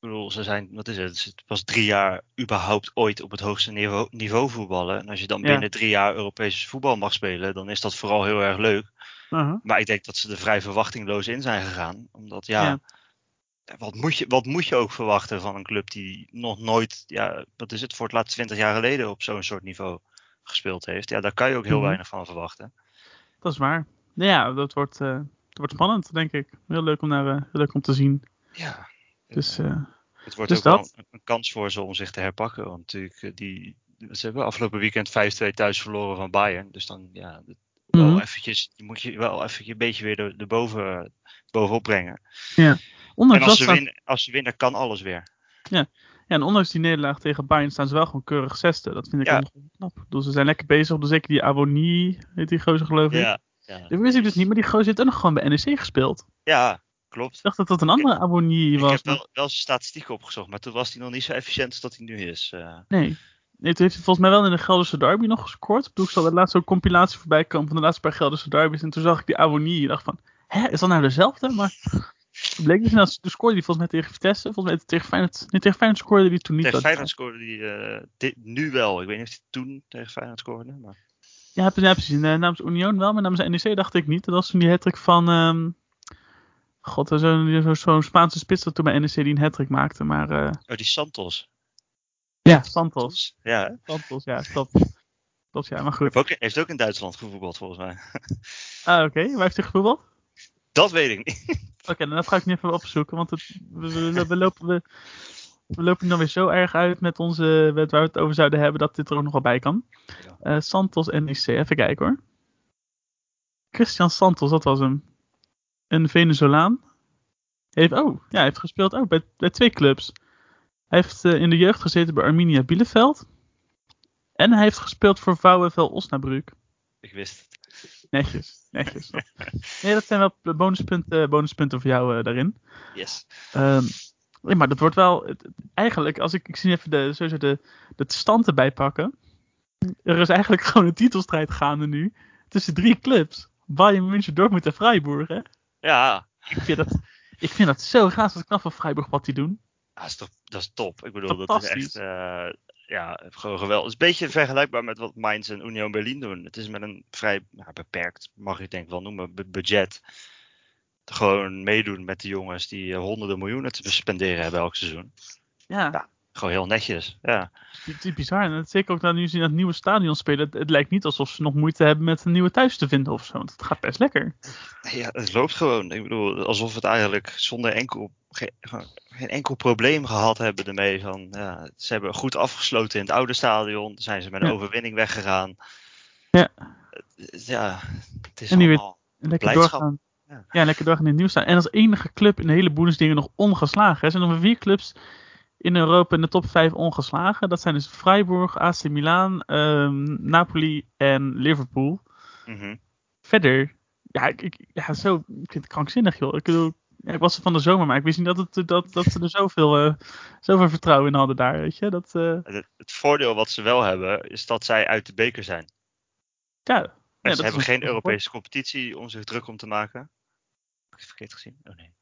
Ik bedoel, ze zijn, wat is het? Het was drie jaar überhaupt ooit op het hoogste niveau, niveau voetballen. En als je dan Ja. binnen drie jaar Europees voetbal mag spelen, dan is dat vooral heel erg leuk. Uh-huh. Maar ik denk dat ze er vrij verwachtingloos in zijn gegaan. Omdat ja, Ja. Wat, moet je, wat moet je ook verwachten van een club die nog nooit, ja, wat is het, voor het laatst twintig jaar geleden op zo'n soort niveau gespeeld heeft. Ja, daar kan je ook heel Mhm. weinig van verwachten. Dat is waar. Ja, dat wordt, eh, dat wordt spannend, denk ik. Heel leuk om, naar, eh, heel leuk om te zien. Ja. Dus Eh, eh, Het wordt Dus ook wel dat. een, een kans voor ze om zich te herpakken. Want natuurlijk, eh, die, ze hebben afgelopen weekend 5-2 thuis verloren van Bayern. Dus dan ja, wel Mhm. eventjes, moet je wel even een beetje weer er- erboven, bovenop brengen. ondanks, En als dat ze, winnen, als ze winnen, kan alles weer. ja, en ondanks die nederlaag tegen Bayern staan ze wel gewoon keurig zesde. Dat vind ik Ja. ook nog knap. Bedoel, ze zijn lekker bezig. Dus zeker die Avonie, heet die gozer geloof ik. Ja, ja. Dat wist ik dus niet, maar die gozer heeft ook nog gewoon bij NEC gespeeld. ja klopt. Ik dacht dat dat een andere Avonie Ik was. heb maar- wel, wel zijn statistieken opgezocht, maar toen was hij nog niet zo efficiënt als dat hij nu is. eh. Nee. Nee, toen heeft hij volgens mij wel in de Gelderse derby nog gescoord. Ik bedoel, ik zag er laatst zo'n compilatie voorbij komen van de laatste paar Gelderse derbies. En toen zag ik die Avonie. En dacht van, hè, is dat nou dezelfde? Maar het bleek dus, nou, toen scoorde hij volgens mij tegen Vitesse. Volgens mij tegen Feyenoord, nee, tegen Feyenoord scoorde hij toen niet. Tegen dat- Feyenoord scoorde die eh, dit, nu wel. Ik weet niet of hij toen tegen Feyenoord scoorde. Maar... Ja, precies. Eh, namens Union wel, maar namens NEC dacht ik niet. Dat was toen die hattrick van... ehm, God, zo'n zo, zo'n Spaanse spits dat toen bij NEC die een hattrick maakte. Maar eh, Oh, die Santos. ja, Santos. Ja? Santos, ja, klopt. Klopt, ja, maar goed. Heeft ook, heeft ook in Duitsland gevoetbald volgens mij. Ah, oké. Waar heeft hij gevoetbald? Dat weet ik niet. Oké, dan ga ik nu even opzoeken, want het, we, we, we lopen, we, we lopen dan weer zo erg uit met onze, met waar we het over zouden hebben, dat dit er ook nog wel bij kan. Ja. Eh, Santos NEC, even kijken hoor. Christian Santos, dat was hem. Een Venezolaan. Heeft, oh, ja, hij heeft gespeeld ook bij, bij twee clubs. Hij heeft eh, in de jeugd gezeten bij Arminia Bielefeld. En hij heeft gespeeld voor VfL Osnabrück. Ik wist het. Netjes, netjes. Nee, dat zijn wel bonuspunten, bonuspunten voor jou eh, daarin. Yes. Ehm, nee, maar dat wordt wel. het- Eigenlijk, als ik, ik zie even de, sowieso de, de stand erbij pakken. Er is eigenlijk gewoon een titelstrijd gaande nu. Tussen drie clubs: Bayern München, Dortmund en Freiburg. Hè? Ja, Ik, vind dat, ik vind dat zo gaaf. Dat knap van Freiburg wat die doen. dat is, toch, dat is top. Ik bedoel, dat is echt eh, ja, gewoon geweldig. Het is een beetje vergelijkbaar met wat Mainz en Union Berlin doen. Het is met een vrij ja, beperkt, mag ik denk ik wel noemen, bu- budget. Gewoon meedoen met de jongens die eh, honderden miljoenen te spenderen hebben elk seizoen. Ja, Ja. Gewoon heel netjes. Ja. is bizar. En het, zeker ook dat nu ze in het nieuwe stadion spelen. Het, het lijkt niet alsof ze nog moeite hebben met een nieuwe thuis te vinden of zo. Want het gaat best lekker. ja, het loopt gewoon. Ik bedoel, alsof we het eigenlijk zonder enkel, geen, enkel probleem gehad hebben ermee. Van, ja, ze hebben goed afgesloten in het oude stadion. Zijn ze met een Ja. overwinning weggegaan. Ja. Ja, het is En nu allemaal... En lekker Blijdschap. doorgaan. Ja. Ja. lekker doorgaan in het nieuws staan. En als enige club in de hele Bundesliga nog ongeslagen. Er zijn nog maar vier clubs in Europa in de top 5 ongeslagen. Dat zijn dus Freiburg, AC Milan, ehm, Napoli en Liverpool. Mhm. Verder, ja, ik, ik, ja, zo, ik vind het krankzinnig, joh. Ik bedoel, ja, ik was er van de zomer, maar ik wist niet dat, het, dat, dat ze er zoveel, eh, zoveel vertrouwen in hadden daar, weet je. Dat, eh, Het, het voordeel wat ze wel hebben, is dat zij uit de beker zijn. ja. En Ja, ze hebben geen een- Europese competitie om zich druk om te maken. Heb ik het verkeerd gezien? Oh nee.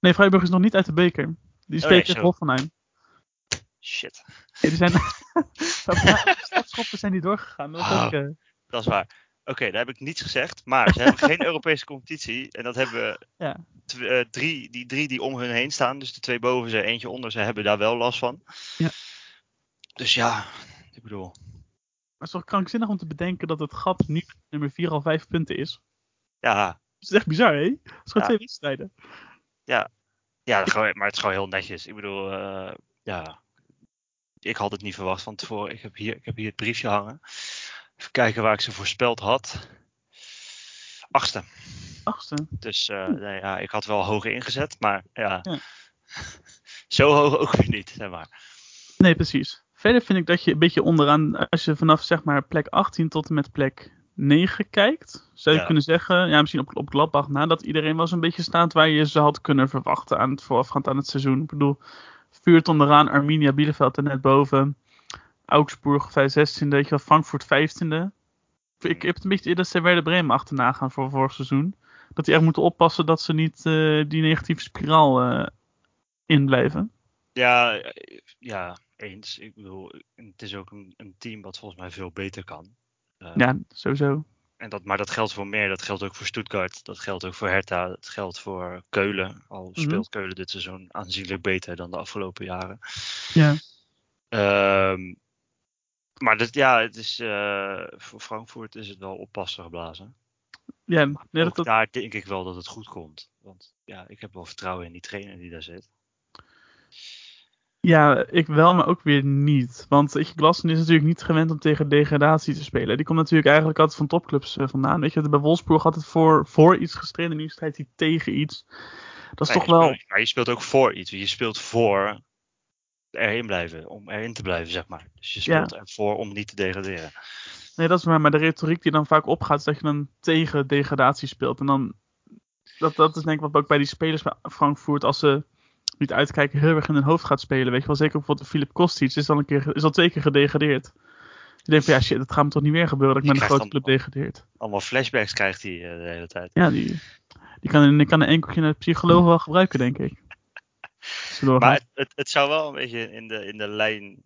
Nee, Freiburg is nog niet uit de beker. Die Oh, spelen tegen zo. Hoffenheim. Shit. Die zijn... Stadschoppen zijn niet doorgegaan. Dat Oh. ook, eh, Dat is waar. Oké, daar heb ik niets gezegd. Maar ze hebben geen Europese competitie. En dat hebben Ja. eh, drie, die drie die om hun heen staan. Dus de twee boven ze, eentje onder ze, hebben daar wel last van. Ja. Dus ja, ik bedoel. Maar het is toch krankzinnig om te bedenken dat het gat nu nummer 4 al 5 punten is. Ja, Dat is echt bizar, hè? Het is gewoon Ja. twee wedstrijden. ja gewoon- maar het is gewoon heel netjes. Ik bedoel, eh, ja. Ik had het niet verwacht van tevoren. Ik heb hier, ik heb hier het briefje hangen. Even kijken waar ik ze voorspeld had. Achtste. Achtste. Dus eh, nee, ja, ik had wel hoger ingezet, maar ja. Ja. Zo hoog ook weer niet, zeg maar. Nee, precies. Verder vind ik dat je een beetje onderaan, als je vanaf zeg maar plek 18 tot en met plek 9 kijkt, zou je Ja. kunnen zeggen, ja, misschien op, op Gladbach na, dat iedereen wel zo'n beetje staat waar je ze had kunnen verwachten aan het voorafgaand aan het seizoen. Ik bedoel, vuurt onderaan, Arminia, Bielefeld er net boven, Augsburg 16e, weet je wel, Frankfurt 15e. Ik heb het een beetje idee dat ze Werder Bremen achterna gaan voor vorig seizoen. Dat die echt moeten oppassen dat ze niet eh, die negatieve spiraal eh in blijven. Ja, eh, ja, eens. Ik bedoel, het is ook een, een team wat volgens mij veel beter kan. Eh, Ja, sowieso. en dat, maar dat geldt voor meer. Dat geldt ook voor Stuttgart. Dat geldt ook voor Hertha. Dat geldt voor Keulen. Al Mhm. speelt Keulen dit seizoen aanzienlijk beter dan de afgelopen jaren. Ja. Ehm, maar dat, ja, het is, eh, voor Frankfurt is het wel oppassen geblazen. Ja, nee, dat, ook dat, daar denk ik wel dat het goed komt. Want ja, ik heb wel vertrouwen in die trainer die daar zit. Ja, ik wel, maar ook weer niet. Want je, Glasson is natuurlijk niet gewend om tegen degradatie te spelen. Die komt natuurlijk eigenlijk altijd van topclubs eh, vandaan. Weet je, bij Wolfsburg had het voor, voor iets gestreden en nu strijdt hij tegen iets. Dat is Nee, toch je wel... speelt- maar je speelt ook voor iets. Je speelt voor erin blijven. Om erin te blijven, zeg maar. Dus je Ja. speelt ervoor om niet te degraderen. Nee, dat is waar. Maar de retoriek die dan vaak opgaat, is dat je dan tegen degradatie speelt. En dan... Dat, dat is denk ik wat ook bij die spelers bij Frankfurt, als ze niet uitkijken heel erg in hun hoofd gaat spelen. Weet je wel, zeker bijvoorbeeld Filip Kostic is al, een keer, is al twee keer gedegradeerd. Je denkt van ja shit, dat gaat me toch niet meer gebeuren dat ik met een grote club degradeert. Allemaal flashbacks krijgt hij eh, de hele tijd. Ja, die, die kan, die kan een enkeltje naar de psycholoog wel gebruiken, denk ik. Maar het, het, het zou wel een beetje in de, in de lijn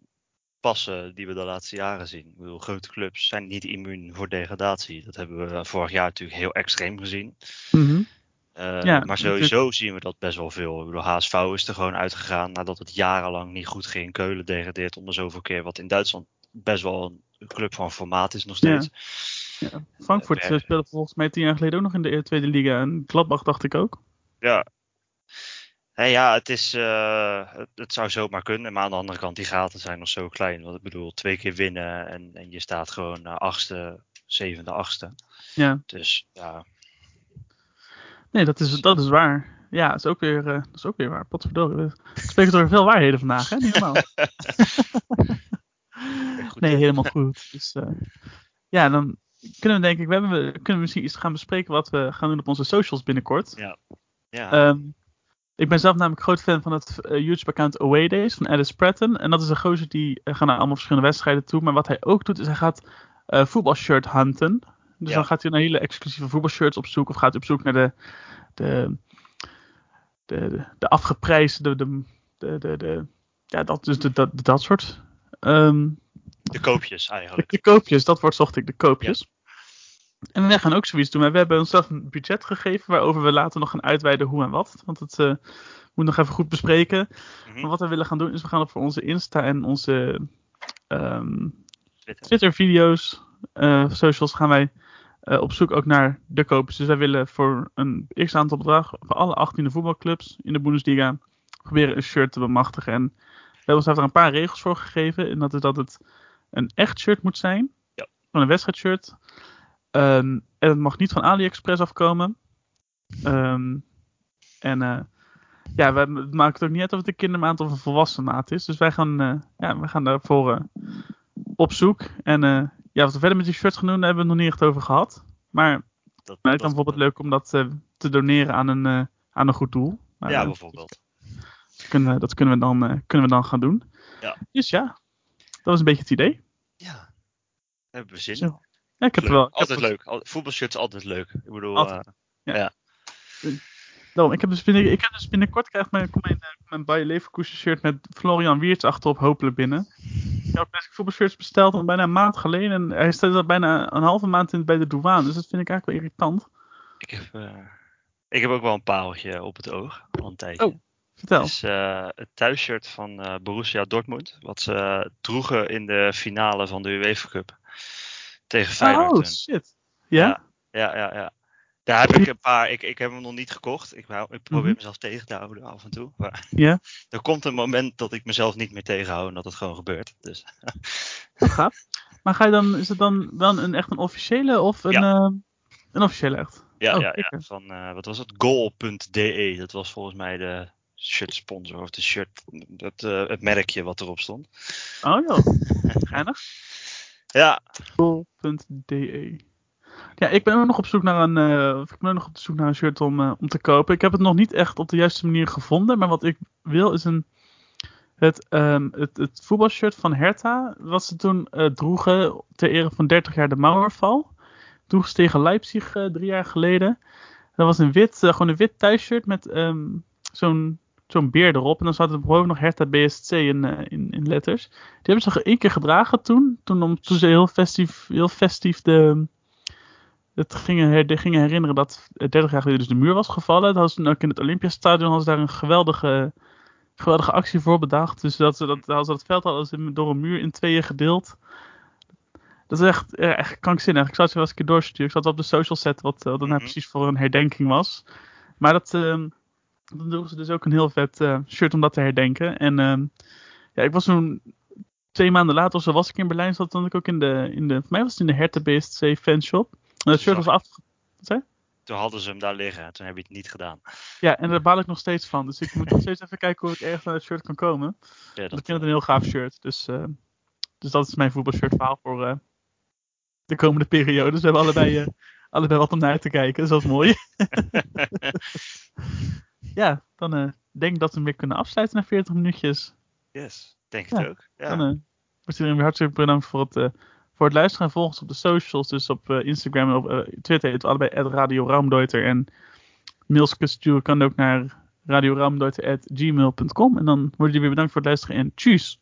passen die we de laatste jaren zien. Ik bedoel, grote clubs zijn niet immuun voor degradatie. Dat hebben we vorig jaar natuurlijk heel extreem gezien. Mhm. Eh, Ja, maar sowieso zien we dat best wel veel. Ik bedoel, HSV is er gewoon uitgegaan nadat het jarenlang niet goed ging. Keulen degradeert om de zoveel keer. Wat in Duitsland best wel een club van formaat is nog steeds. Ja. Frankfurt Eh, eh, speelde volgens mij tien jaar geleden ook nog in de e- tweede liga. En Gladbach dacht ik ook. Ja. Hé, ja, het, is, eh, het, het zou zomaar kunnen. Maar aan de andere kant, die gaten zijn nog zo klein. Want ik bedoel, twee keer winnen en, en je staat gewoon uh, achtste, zevende, achtste. Ja. Dus ja, Nee, dat is, dat is waar. Ja, dat is ook weer, eh, dat is ook weer waar. Potverdorie. We spreken door veel waarheden vandaag, hè? Niet goed. nee, helemaal goed. Dus, eh, ja, dan kunnen we denk ik, we, hebben, we kunnen misschien iets gaan bespreken wat we gaan doen op onze socials binnenkort. Ja. ja. Ehm, ik ben zelf namelijk groot fan van het eh, YouTube-account Away Days van Alice Pratton. En dat is een gozer die gaat naar allemaal verschillende wedstrijden toe. Maar wat hij ook doet, is hij gaat voetbalshirt hunten. Dus Ja. dan gaat hij naar hele exclusieve voetbalshirts op zoek. Of gaat hij op zoek naar de, de, de, de, de afgeprijsde, de, de, de, de, ja, dat, dus de, dat, dat soort. ehm, de koopjes eigenlijk. de koopjes, dat woord zocht ik, de koopjes. En wij gaan ook zoiets doen. Maar we hebben onszelf een budget gegeven waarover we later nog gaan uitweiden hoe en wat. Want het uh, moet nog even goed bespreken. Mhm. Maar wat we willen gaan doen is we gaan op voor onze Insta en onze ehm, Twitter. Twitter-video's, eh, socials gaan wij eh, op zoek ook naar de kopers. Dus wij willen voor een x aantal bedrag voor alle 18 voetbalclubs in de Bundesliga proberen een shirt te bemachtigen. En we hebben ons daar een paar regels voor gegeven. En dat is dat het een echt shirt moet zijn. Ja. Van een wedstrijdshirt. Um, en het mag niet van AliExpress afkomen. Um, en uh, ja, we maken het ook niet uit of het een kindermaat of een volwassen maat is. Dus wij gaan, uh, ja, wij gaan daarvoor uh, op zoek. En ja, wat we verder met die shirts gaan doen, daar hebben we het nog niet echt over gehad. Maar Dat, het lijkt dan bijvoorbeeld leuk om dat uh, te doneren aan een, uh, aan een goed doel. Maar, ja, bijvoorbeeld. Dat kunnen, dat kunnen, we dan, kunnen we dan gaan doen. Ja. Dus ja, dat was een beetje het idee. Ja, daar hebben we zin Zo. Ja, ik heb leuk. wel. Altijd heb leuk. Al, voetbalshirts altijd leuk. Ik bedoel, Altijd. ja. ja. Daarom, ik heb dus, binnen, ik heb dus binnenkort krijg mijn, mijn, mijn Bayer Leverkusen shirt met Florian Wiertz achterop hopelijk binnen. Ik heb best voetbalshirts besteld al bijna een maand geleden. En hij staat al bijna een halve maand in, bij de douane. Dus dat vind ik eigenlijk wel irritant. Ik heb, uh, ik heb ook wel een pareltje op het oog. Al een tijdje. Oh, vertel. Het is uh, het thuisshirt van uh, Borussia Dortmund. Wat ze droegen in de finale van de UEFA Cup. Tegen Feyenoord. Oh, shit. Ja? Ja, ja, ja. ja. Daar heb ik een paar. Ik, ik heb hem nog niet gekocht. Ik, ik probeer Mhm. mezelf tegen te houden af en toe. Maar Ja. er komt een moment dat ik mezelf niet meer tegenhoud en dat het gewoon gebeurt. Dus Dat gaat. Maar ga je dan, is het dan wel een, echt een officiële of een, Ja. uh, een officiële echt? ja, Oh, ja, ja. Van uh, wat was het? Goal.de. Dat was volgens mij de shirt sponsor of de shirt, dat, uh, het merkje wat erop stond. Oh joh, geinig. Ja, Goal.de. Ja, ik ben ook nog op zoek naar een, uh, ik ben nog op zoek naar een shirt om, uh, om te kopen. Ik heb het nog niet echt op de juiste manier gevonden, maar wat ik wil is een, het, um, het, het voetbalshirt van Hertha, wat ze toen uh, droegen ter ere van 30 jaar de Mauerval. Droegen ze tegen Leipzig drie jaar geleden. Dat was een wit, gewoon een wit thuisshirt met um, zo'n zo'n beer erop. En dan zat er boven nog Hertha BSC in, in, in letters. Die hebben ze één keer gedragen toen. Toen, om, toen ze heel festief, heel festief de, het gingen, gingen herinneren dat 30 jaar geleden dus de muur was gevallen. Dat ze ook in het Olympiastadion hadden ze daar een geweldige, geweldige actie voor bedacht. Dus dat ze dat, ze dat veld hadden ze door een muur in tweeën gedeeld. Dat is echt, ja, echt krankzinnig. Ik zou het je wel eens een keer doorsturen. Ik zal het op de social zetten wat, wat dat nou precies voor een herdenking was. Maar dat, uh, dan doen ze dus ook een heel vet uh, shirt om dat te herdenken. En uh, ja, ik was toen twee maanden later of zo was ik in Berlijn. Zat dan ik ook in de, in de, voor mij was het in de Hertha BSC fanshop. Het shirt was af. Wat zei? Toen hadden ze hem daar liggen. Toen heb je het niet gedaan. Ja, en daar baal ik nog steeds van. Dus ik moet nog steeds even kijken hoe ik ergens naar het shirt kan komen. Ja, dat... Ik vind het een heel gaaf shirt. Dus, uh, dus dat is mijn voetbalshirt verhaal voor uh, de komende periode. Dus we hebben allebei, uh, allebei wat om naar te kijken. Dus dat is mooi. ja, dan, denk dat we hem weer kunnen afsluiten na 40 minuutjes. Yes, denk Ja, het ook. Ja. Dan, eh, wordt iedereen weer hartstikke bedankt voor het, eh, voor het luisteren. En volg op de socials, dus op eh, Instagram en op eh, Twitter. Het allebei at Radio. En mails kan ook naar radioraumdeuter.gmail.com. En dan worden jullie weer bedankt voor het luisteren en tjus!